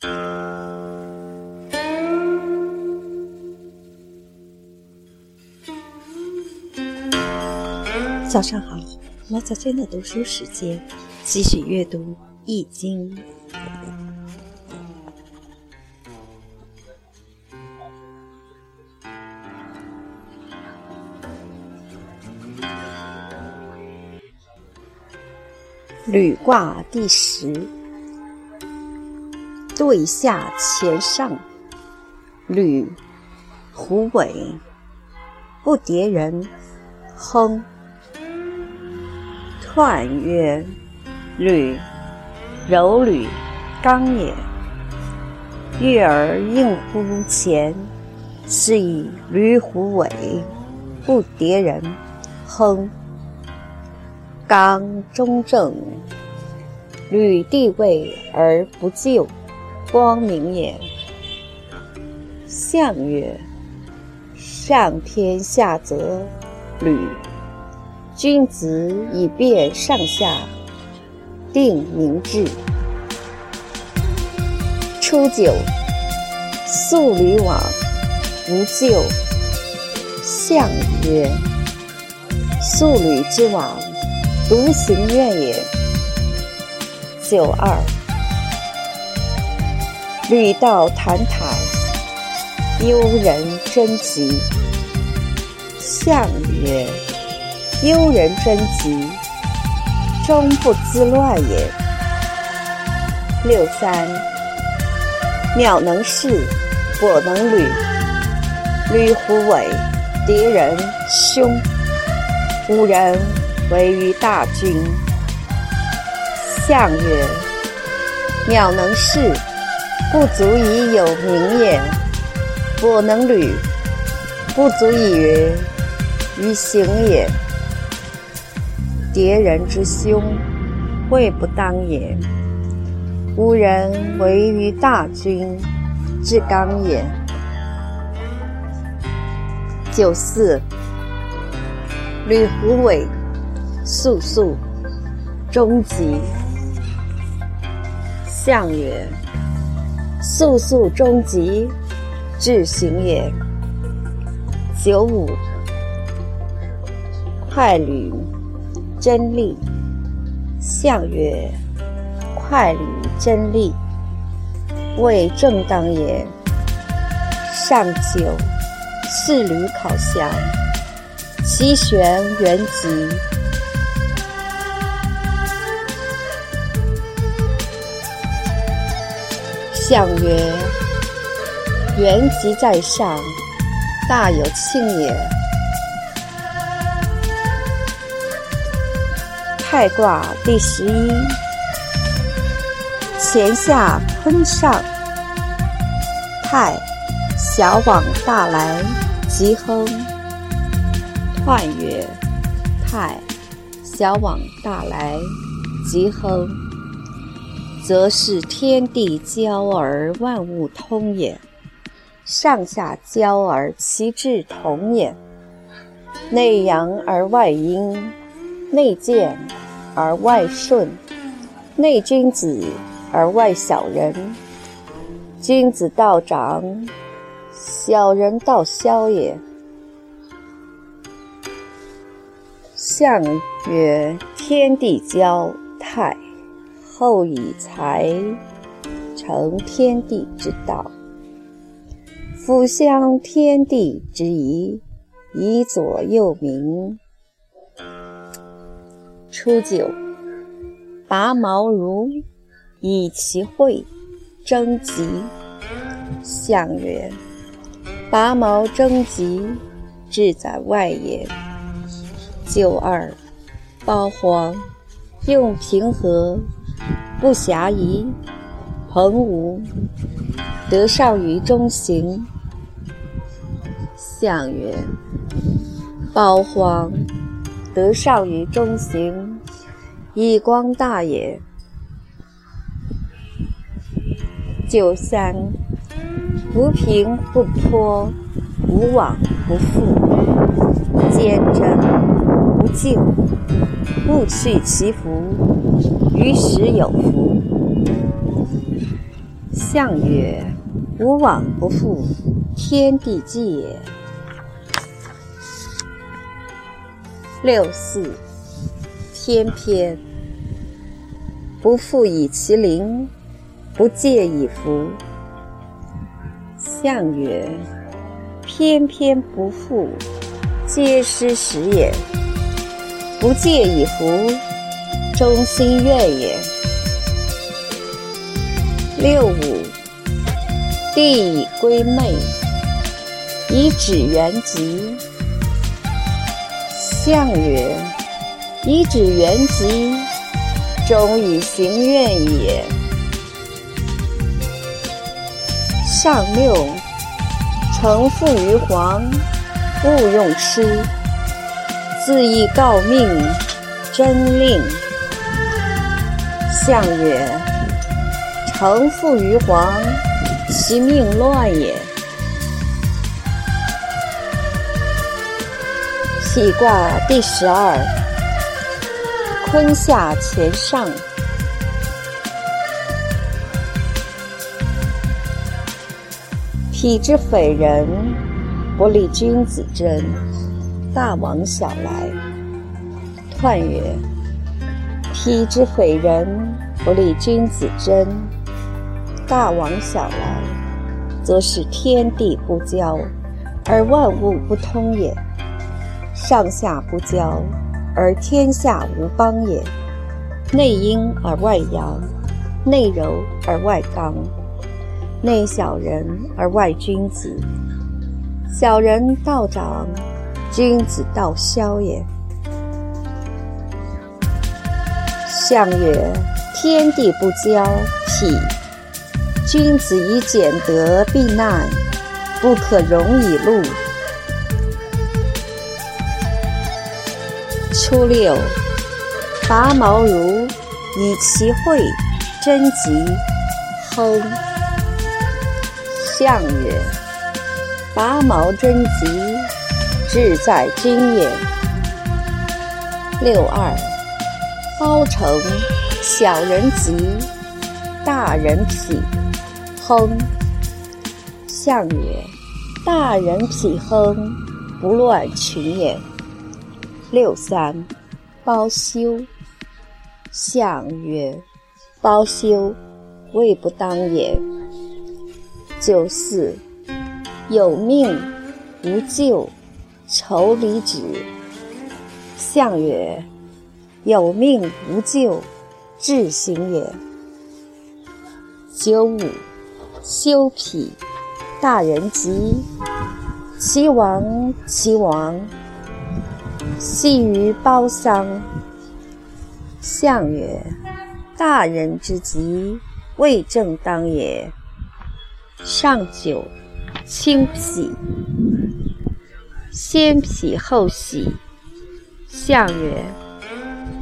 早上好，毛小娟的读书时间，继续阅读《易经》。履卦第十，对下乾上，履，虎尾，不迭人，亨。彖曰：履，柔履，刚也。月而应乎前，是以履虎尾，不迭人，亨。刚中正，履地位而不就，光明也。象曰：上天下泽，履。君子以辨上下，定民志。初九，宿履往，无咎。象曰：宿履之往，独行愿也。九二，履道坦坦，忧人贞吉。象曰。忧人贞吉，终不自乱也。六三，鸟能视，我能履。履虎尾，敌人，凶。吾人为于大军。象曰：鸟能视，不足以有名也；我能履，不足以于行也。迭人之凶，未不当也。吾人为于大军，至刚也。九四，履虎尾，肃肃，终吉。象曰：速速终吉，至行也。九五，快旅。真利，象曰：快旅真利，谓正当也。上九，四旅考祥，其旋元吉。象曰：元吉在上，大有庆也。太卦第十一，乾下坤上，太，小往大来，吉亨。彖曰：太，小往大来，吉亨，则是天地交而万物通也，上下交而其志同也，内阳而外阴，内健。而外顺，内君子而外小人。君子道长，小人道消也。象曰：天地交，泰，后以才成天地之道。夫相天地之宜，以左右民。初九，拔毛如，以其会，征吉。象曰：拔毛征吉，志在外也。九二，包黄，用平和，不暇疑，朋无，得上于中行。象曰：包荒。得上于中行，以光大也。九三，无平不脱，无往不复，坚贞无咎，不去其福，于时有福。象曰：无往不复，天地纪也。六四，翩翩，不复以其邻，不介以服。象曰：翩翩不复，皆失时也。不介以服，中心怨也。六五，地以归妹，以指元吉。象曰：以指元吉，终以行愿也。上六，承父于皇，勿用师。自意告命，真令。象曰：臣父于皇，其命乱也。体卦第十二，坤下乾上。否之匪人，不利君子贞。大往小来，彖曰：体之匪人，不利君子贞。大往小来，则是天地不交，而万物不通也；上下不交，而天下无邦也。内阴而外阳，内柔而外刚，内小人而外君子。小人道长。君子道消也。象曰：天地不交，否。君子以俭德避难，不可容以禄。初六，拔毛如，以其会，贞吉，亨。象曰：拔毛贞吉。志在君也。六二，包成，小人吉，大人否。亨。象曰：大人否亨，不乱群也。六三，包羞。象曰：包羞，未不当也。九四，有命无咎。愁离止。象曰：有命无咎，志行也。九五，休否。大人吉，其亡其亡，系于包桑。象曰：大人之吉，未正当也。上九，清否。先脾后喜。象曰：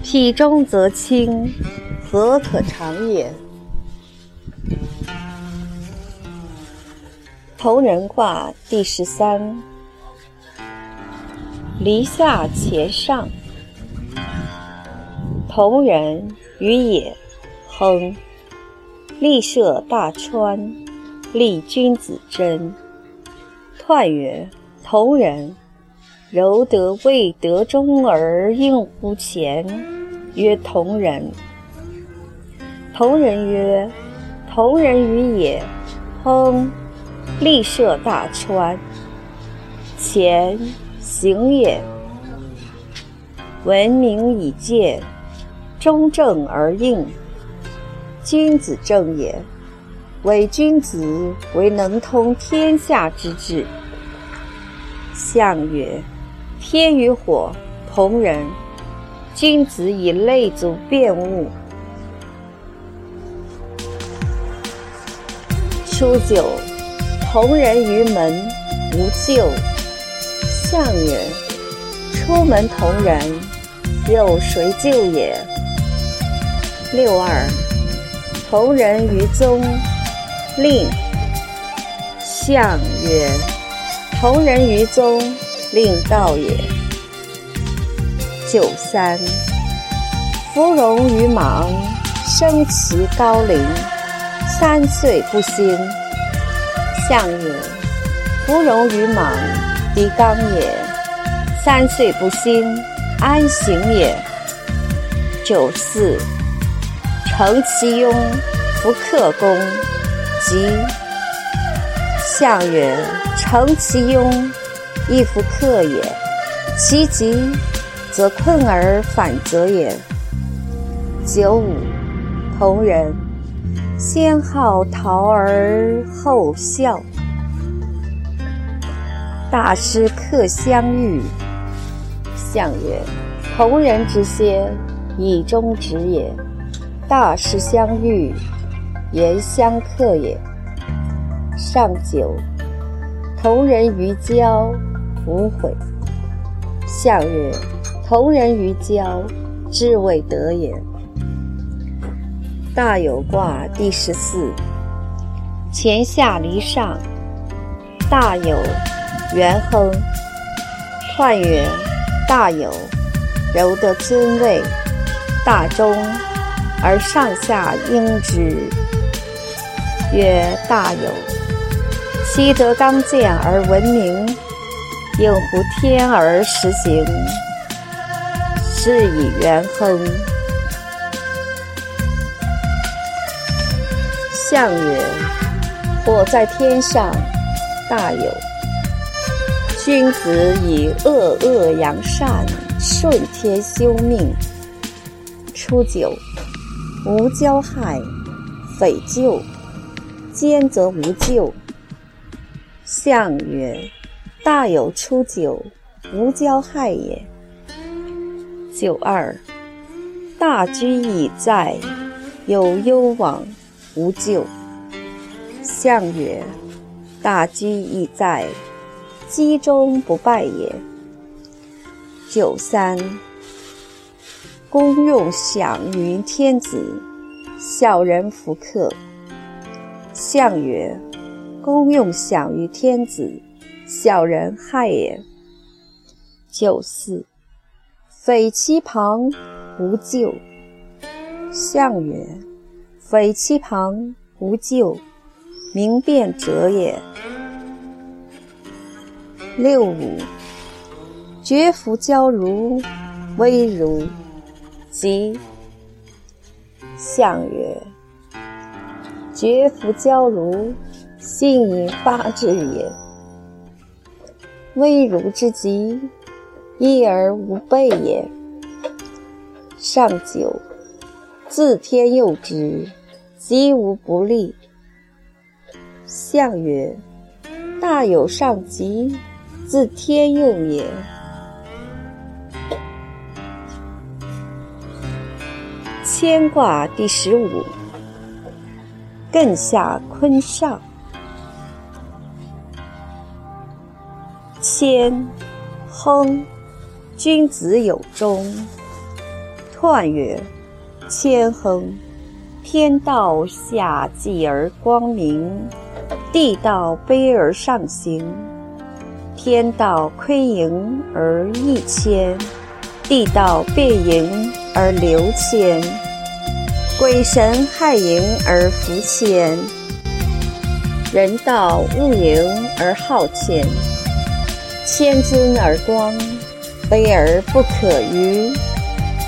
脾中则轻，何可长也？同人卦第十三，离下乾上。同人于也，亨。立涉大川，立君子贞。彖曰。同人，柔得未得中而应乎前，曰同人。同人曰：同人于也，亨。立涉大川，前行也。文明以见，中正而应，君子正也。唯君子为能通天下之志。象曰：天与火，同人。君子以类族辨物。初九，同人于门，无咎。象曰：出门同人，有谁救也？六二，同人于宗，令。象曰。同人于宗，令道也。九三，芙蓉于莽，生其高陵。三岁不兴。象曰：芙蓉于莽，狄刚也。三岁不兴，安行也？九四，承其庸，弗克公，吉。象曰：承其庸，亦复克也。其吉，则困而反则也。九五，同人，先好陶而后孝。大师客相遇。象曰：同人之先，以忠直也；大师相遇，言相克也。上九，同人于交，无悔。象曰：同人于交，志未得也。大有卦第十四，乾下离上，大有，元亨。彖曰：大有，柔得尊位，大中，而上下应之。曰大有，积德刚健而闻名，应乎天而时行，是以元亨。象曰：火在天上，大有。君子以恶恶扬善，顺天修命。初九，无交害，匪咎；奸则无咎。象曰：大有初九，无交害也。九二，大居已在，有攸往。无咎。象曰：大居已在，积中不败也。九三，公用享于天子，小人弗克。象曰：公用享于天子，小人害也。九四，匪其旁，无咎。象曰。匪其旁无咎，明辨者也。六五，绝夫交如，危如，吉。象曰：绝夫交如，信以发之也。危如之吉，一而无备也。上九，自天佑之。吉无不利。象曰：大有上吉，自天佑也。牵卦第十五，艮下坤上。谦，亨，君子有终。彖曰：谦亨。天道下济而光明，地道卑而上行。天道亏盈而益谦，地道变盈而流谦。鬼神害盈而福谦，人道恶盈而好谦。谦尊而光，卑而不可逾，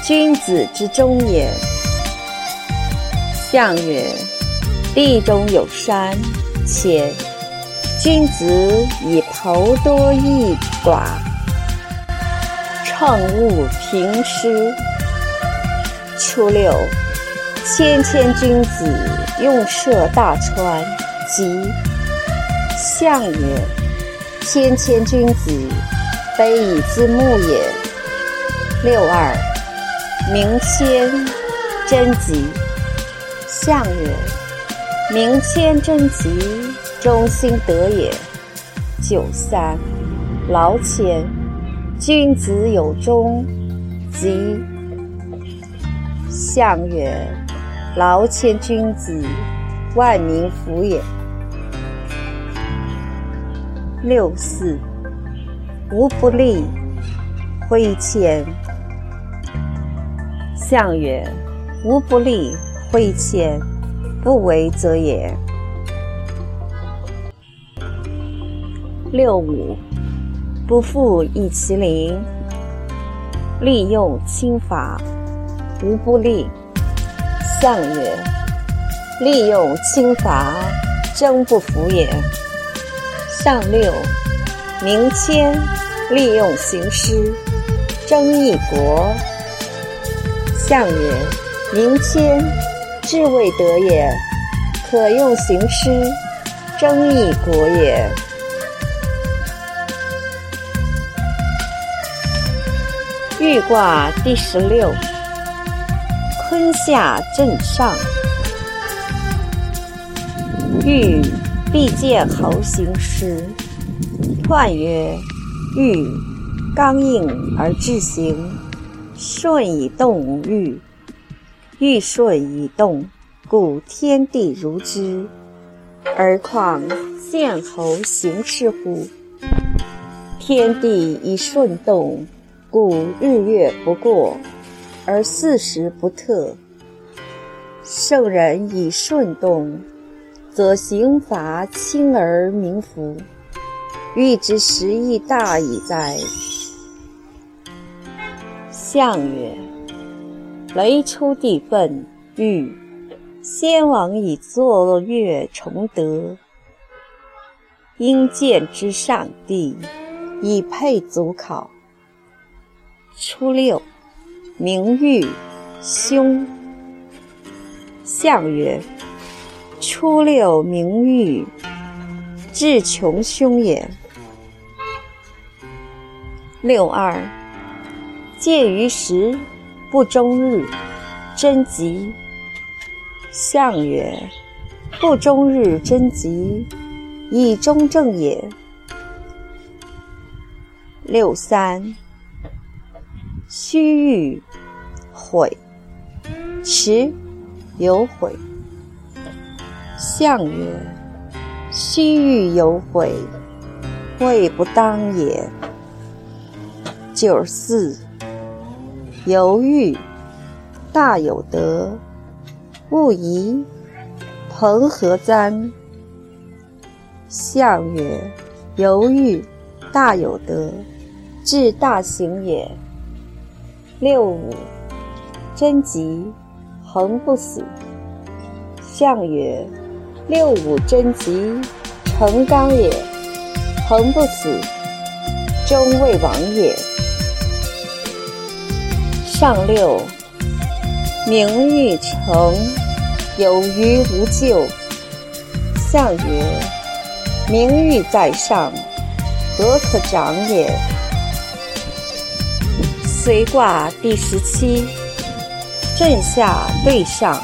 君子之中也。象曰：地中有山，且君子以头多益寡，乘物平施。初六，谦谦君子，用涉大川，吉。象曰：谦谦君子，卑以自牧也。六二，明谦，贞吉。象曰：明谦贞吉，忠心德也。九三，劳谦，君子有终，吉。象曰：劳谦君子，万民服也。六四，无不利，挥谦。象曰：无不利。挥谦，不为则也。六五，不复以其邻，利用轻法，无不利。象曰：利用轻法，争不服也。上六，明谦，利用行师，争一国。象曰：明谦，志未得也，可用行师，争一国也。豫卦第十六，坤下震上。豫，必见侯行师。彖曰：豫，刚硬而志行，顺以动豫。豫顺以动，故天地如之。而况见侯行师乎？天地以顺动。故日月不过，而四时不特。圣人以顺动，则刑罚轻而民服。欲之时亦大矣哉！象曰：雷出地愤，欲先王以作乐崇德，应见之上帝，以配祖考。初六，明玉，凶。象曰：初六，明玉，至穷凶也。六二，介于时，不终日，贞吉。象曰：不终日，贞吉，以中正也。六三。须臾悔，迟有悔。象曰：须欲有悔，悔不当也。九十四，犹豫，大有德，勿疑，朋何簪？象曰：犹豫，大有德，至大行也。六五，贞吉，恒不死。象曰：六五贞吉，成刚也，恒不死，终未亡也。上六，名誉成，有余无咎。象曰：名誉在上，何可长也？随卦第十七，震下兑上。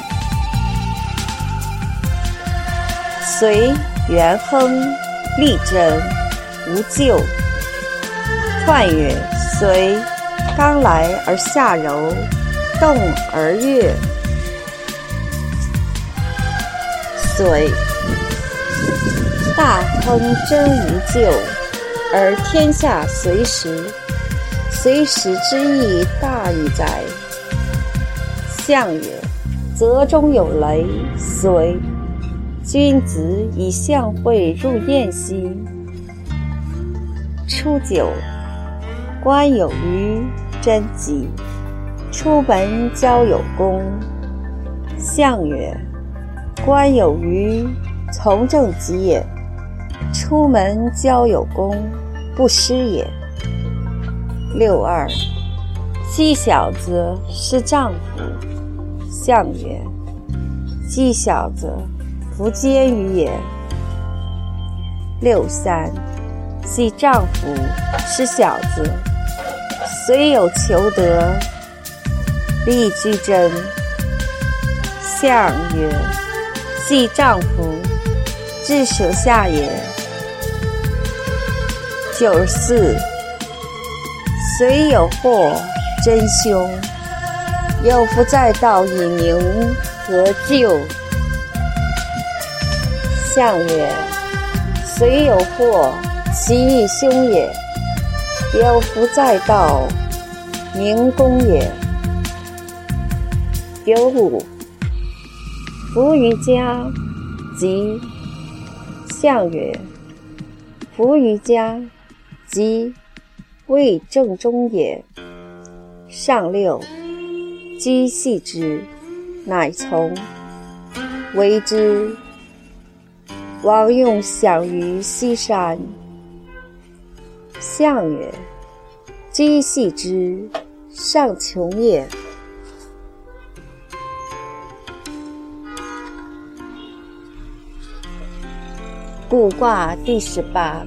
随元亨，利贞，无咎。彖曰：随，刚来而下柔，动而悦。随，大亨贞无咎，而天下随时。随时之意大矣哉！象曰：泽中有雷，随。君子以相会入宴兮。初九，官有余，贞吉。出门交有功。象曰：官有余，从政吉也。出门交有功，不失也。六二，鸡小子是丈夫。象曰：鸡小子，弗奸于也。六三，系丈夫是小子，虽有求得，必居贞。象曰：系丈夫，至舍下也。九四。虽有祸，真凶。有福在道，以明何救？象曰：虽有祸，其亦凶也。有福在道，明公也。九五，福于家，吉。象曰：福于家，吉。为正中也。上六，居系之，乃从。为之。王用享于西山。象曰：鸡系之，上穷也。卜卦第十八。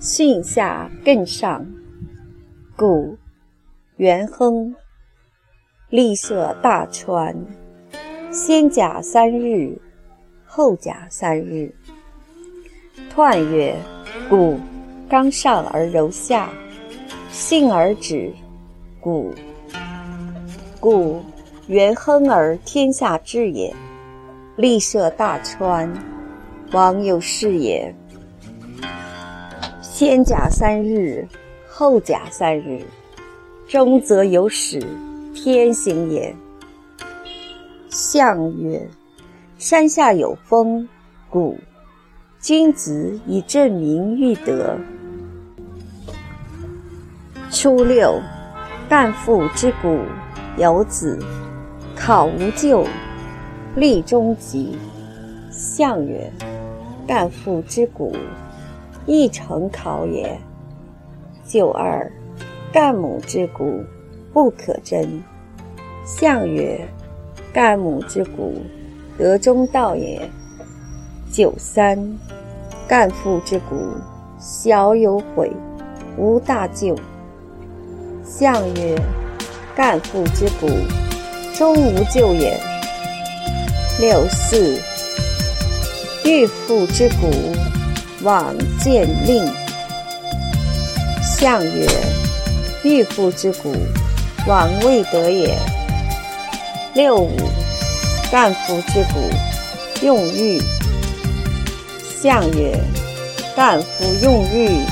巽下艮上，谷，元亨，利涉大川。先甲三日，后甲三日。彖曰：谷，刚上而柔下，信而止。谷，谷，元亨而天下治也。利涉大川，王有事也。先甲三日，后甲三日，中则有始，天行也。象曰：山下有风，谷。君子以正名誉德。初六，干父之谷，有子，考无咎，立中吉。象曰：干父之谷。亦成考也。九二，干母之谷，不可争。象曰：干母之谷，德中道也。九三，干父之谷，小有悔，无大救。象曰：干父之谷，终无咎也。六四，欲父之谷。往见令，象曰：欲父之谷，往未得也。六五，干夫之谷，用欲。象曰：干夫用欲，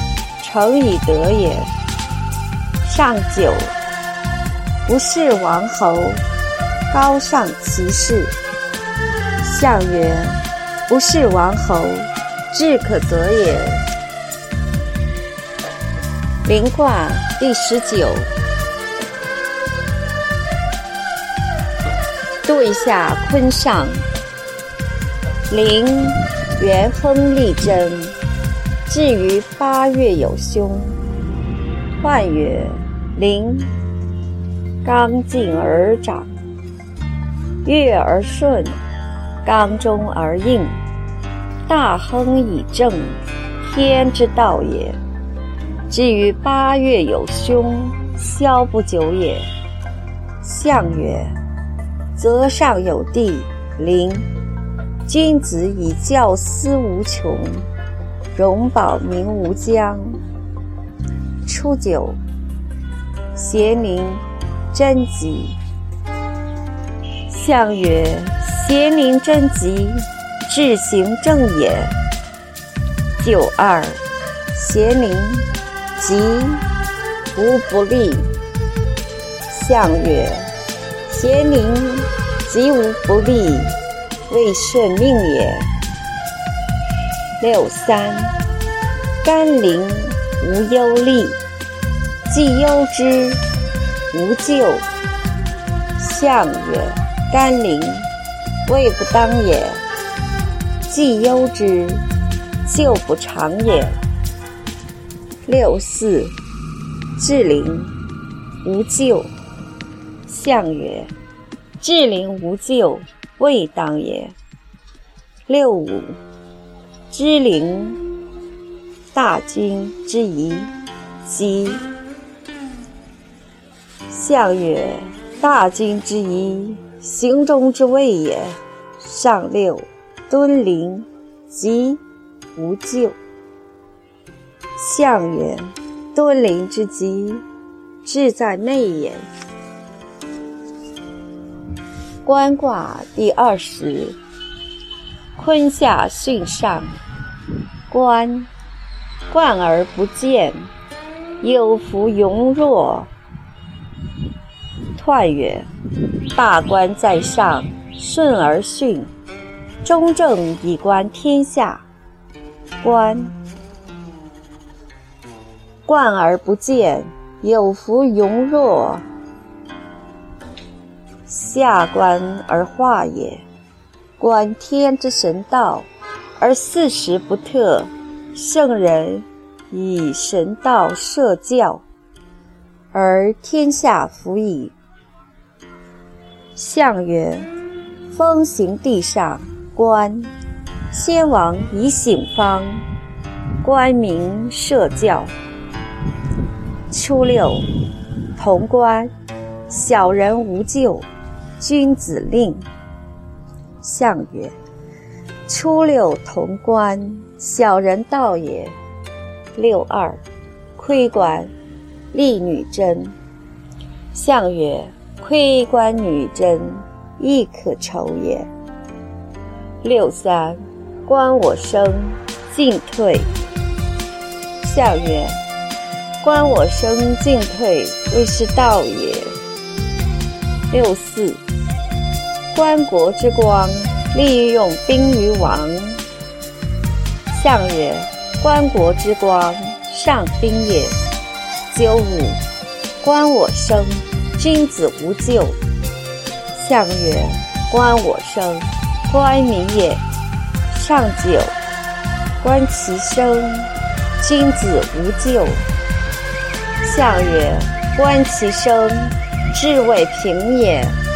诚以德也。上九，不是王侯，高尚其事。象曰：不是王侯。志可得也。临卦第十九。对下坤上。临元亨利贞，至于八月有凶。彖曰：临，刚劲而长，悦而顺，刚中而应。大亨以正，天之道也。至于八月有凶，消不久也。象曰：则上有地，灵。君子以教思无穷，荣保民无疆。初九，咸宁，贞吉。象曰：咸宁贞吉。志行正也。九二，咸灵，吉，无不利。象曰：邪灵，吉无不利，未顺命也。六三，甘霖，无忧虑，既忧之，无咎。象曰：甘霖，未不当也。既忧之，咎不长也。六四，至灵，无咎。象曰：至灵无咎，未当也。六五，知灵，大君之疑，吉。象曰：大君之疑，行中之谓也。上六。敦临，吉，无咎。象曰：敦临之吉，志在内也。观卦第二十。坤下巽上，观，观而不见，有弗庸若。彖曰：大观在上，顺而巽，中正以观天下。观，观而不见，有弗庸若。下观而化也，观天之神道，而四时不特。圣人以神道设教，而天下服矣。象曰：风行地上，观。先王以醒方，官民设教。初六，潼关，小人无咎。君子令。象曰：初六，潼关，小人道也。六二，窥关，立女贞。象曰：窥关女贞，亦可酬也。六三。观我生，进退。象曰：观我生，进退，未是道也。六四，观国之光，利用兵于王。象曰：观国之光，上宾也。九五，观我生，君子无咎。象曰：观我生，观民也。上九，观其生，君子无咎。象曰：观其生，是谓平也。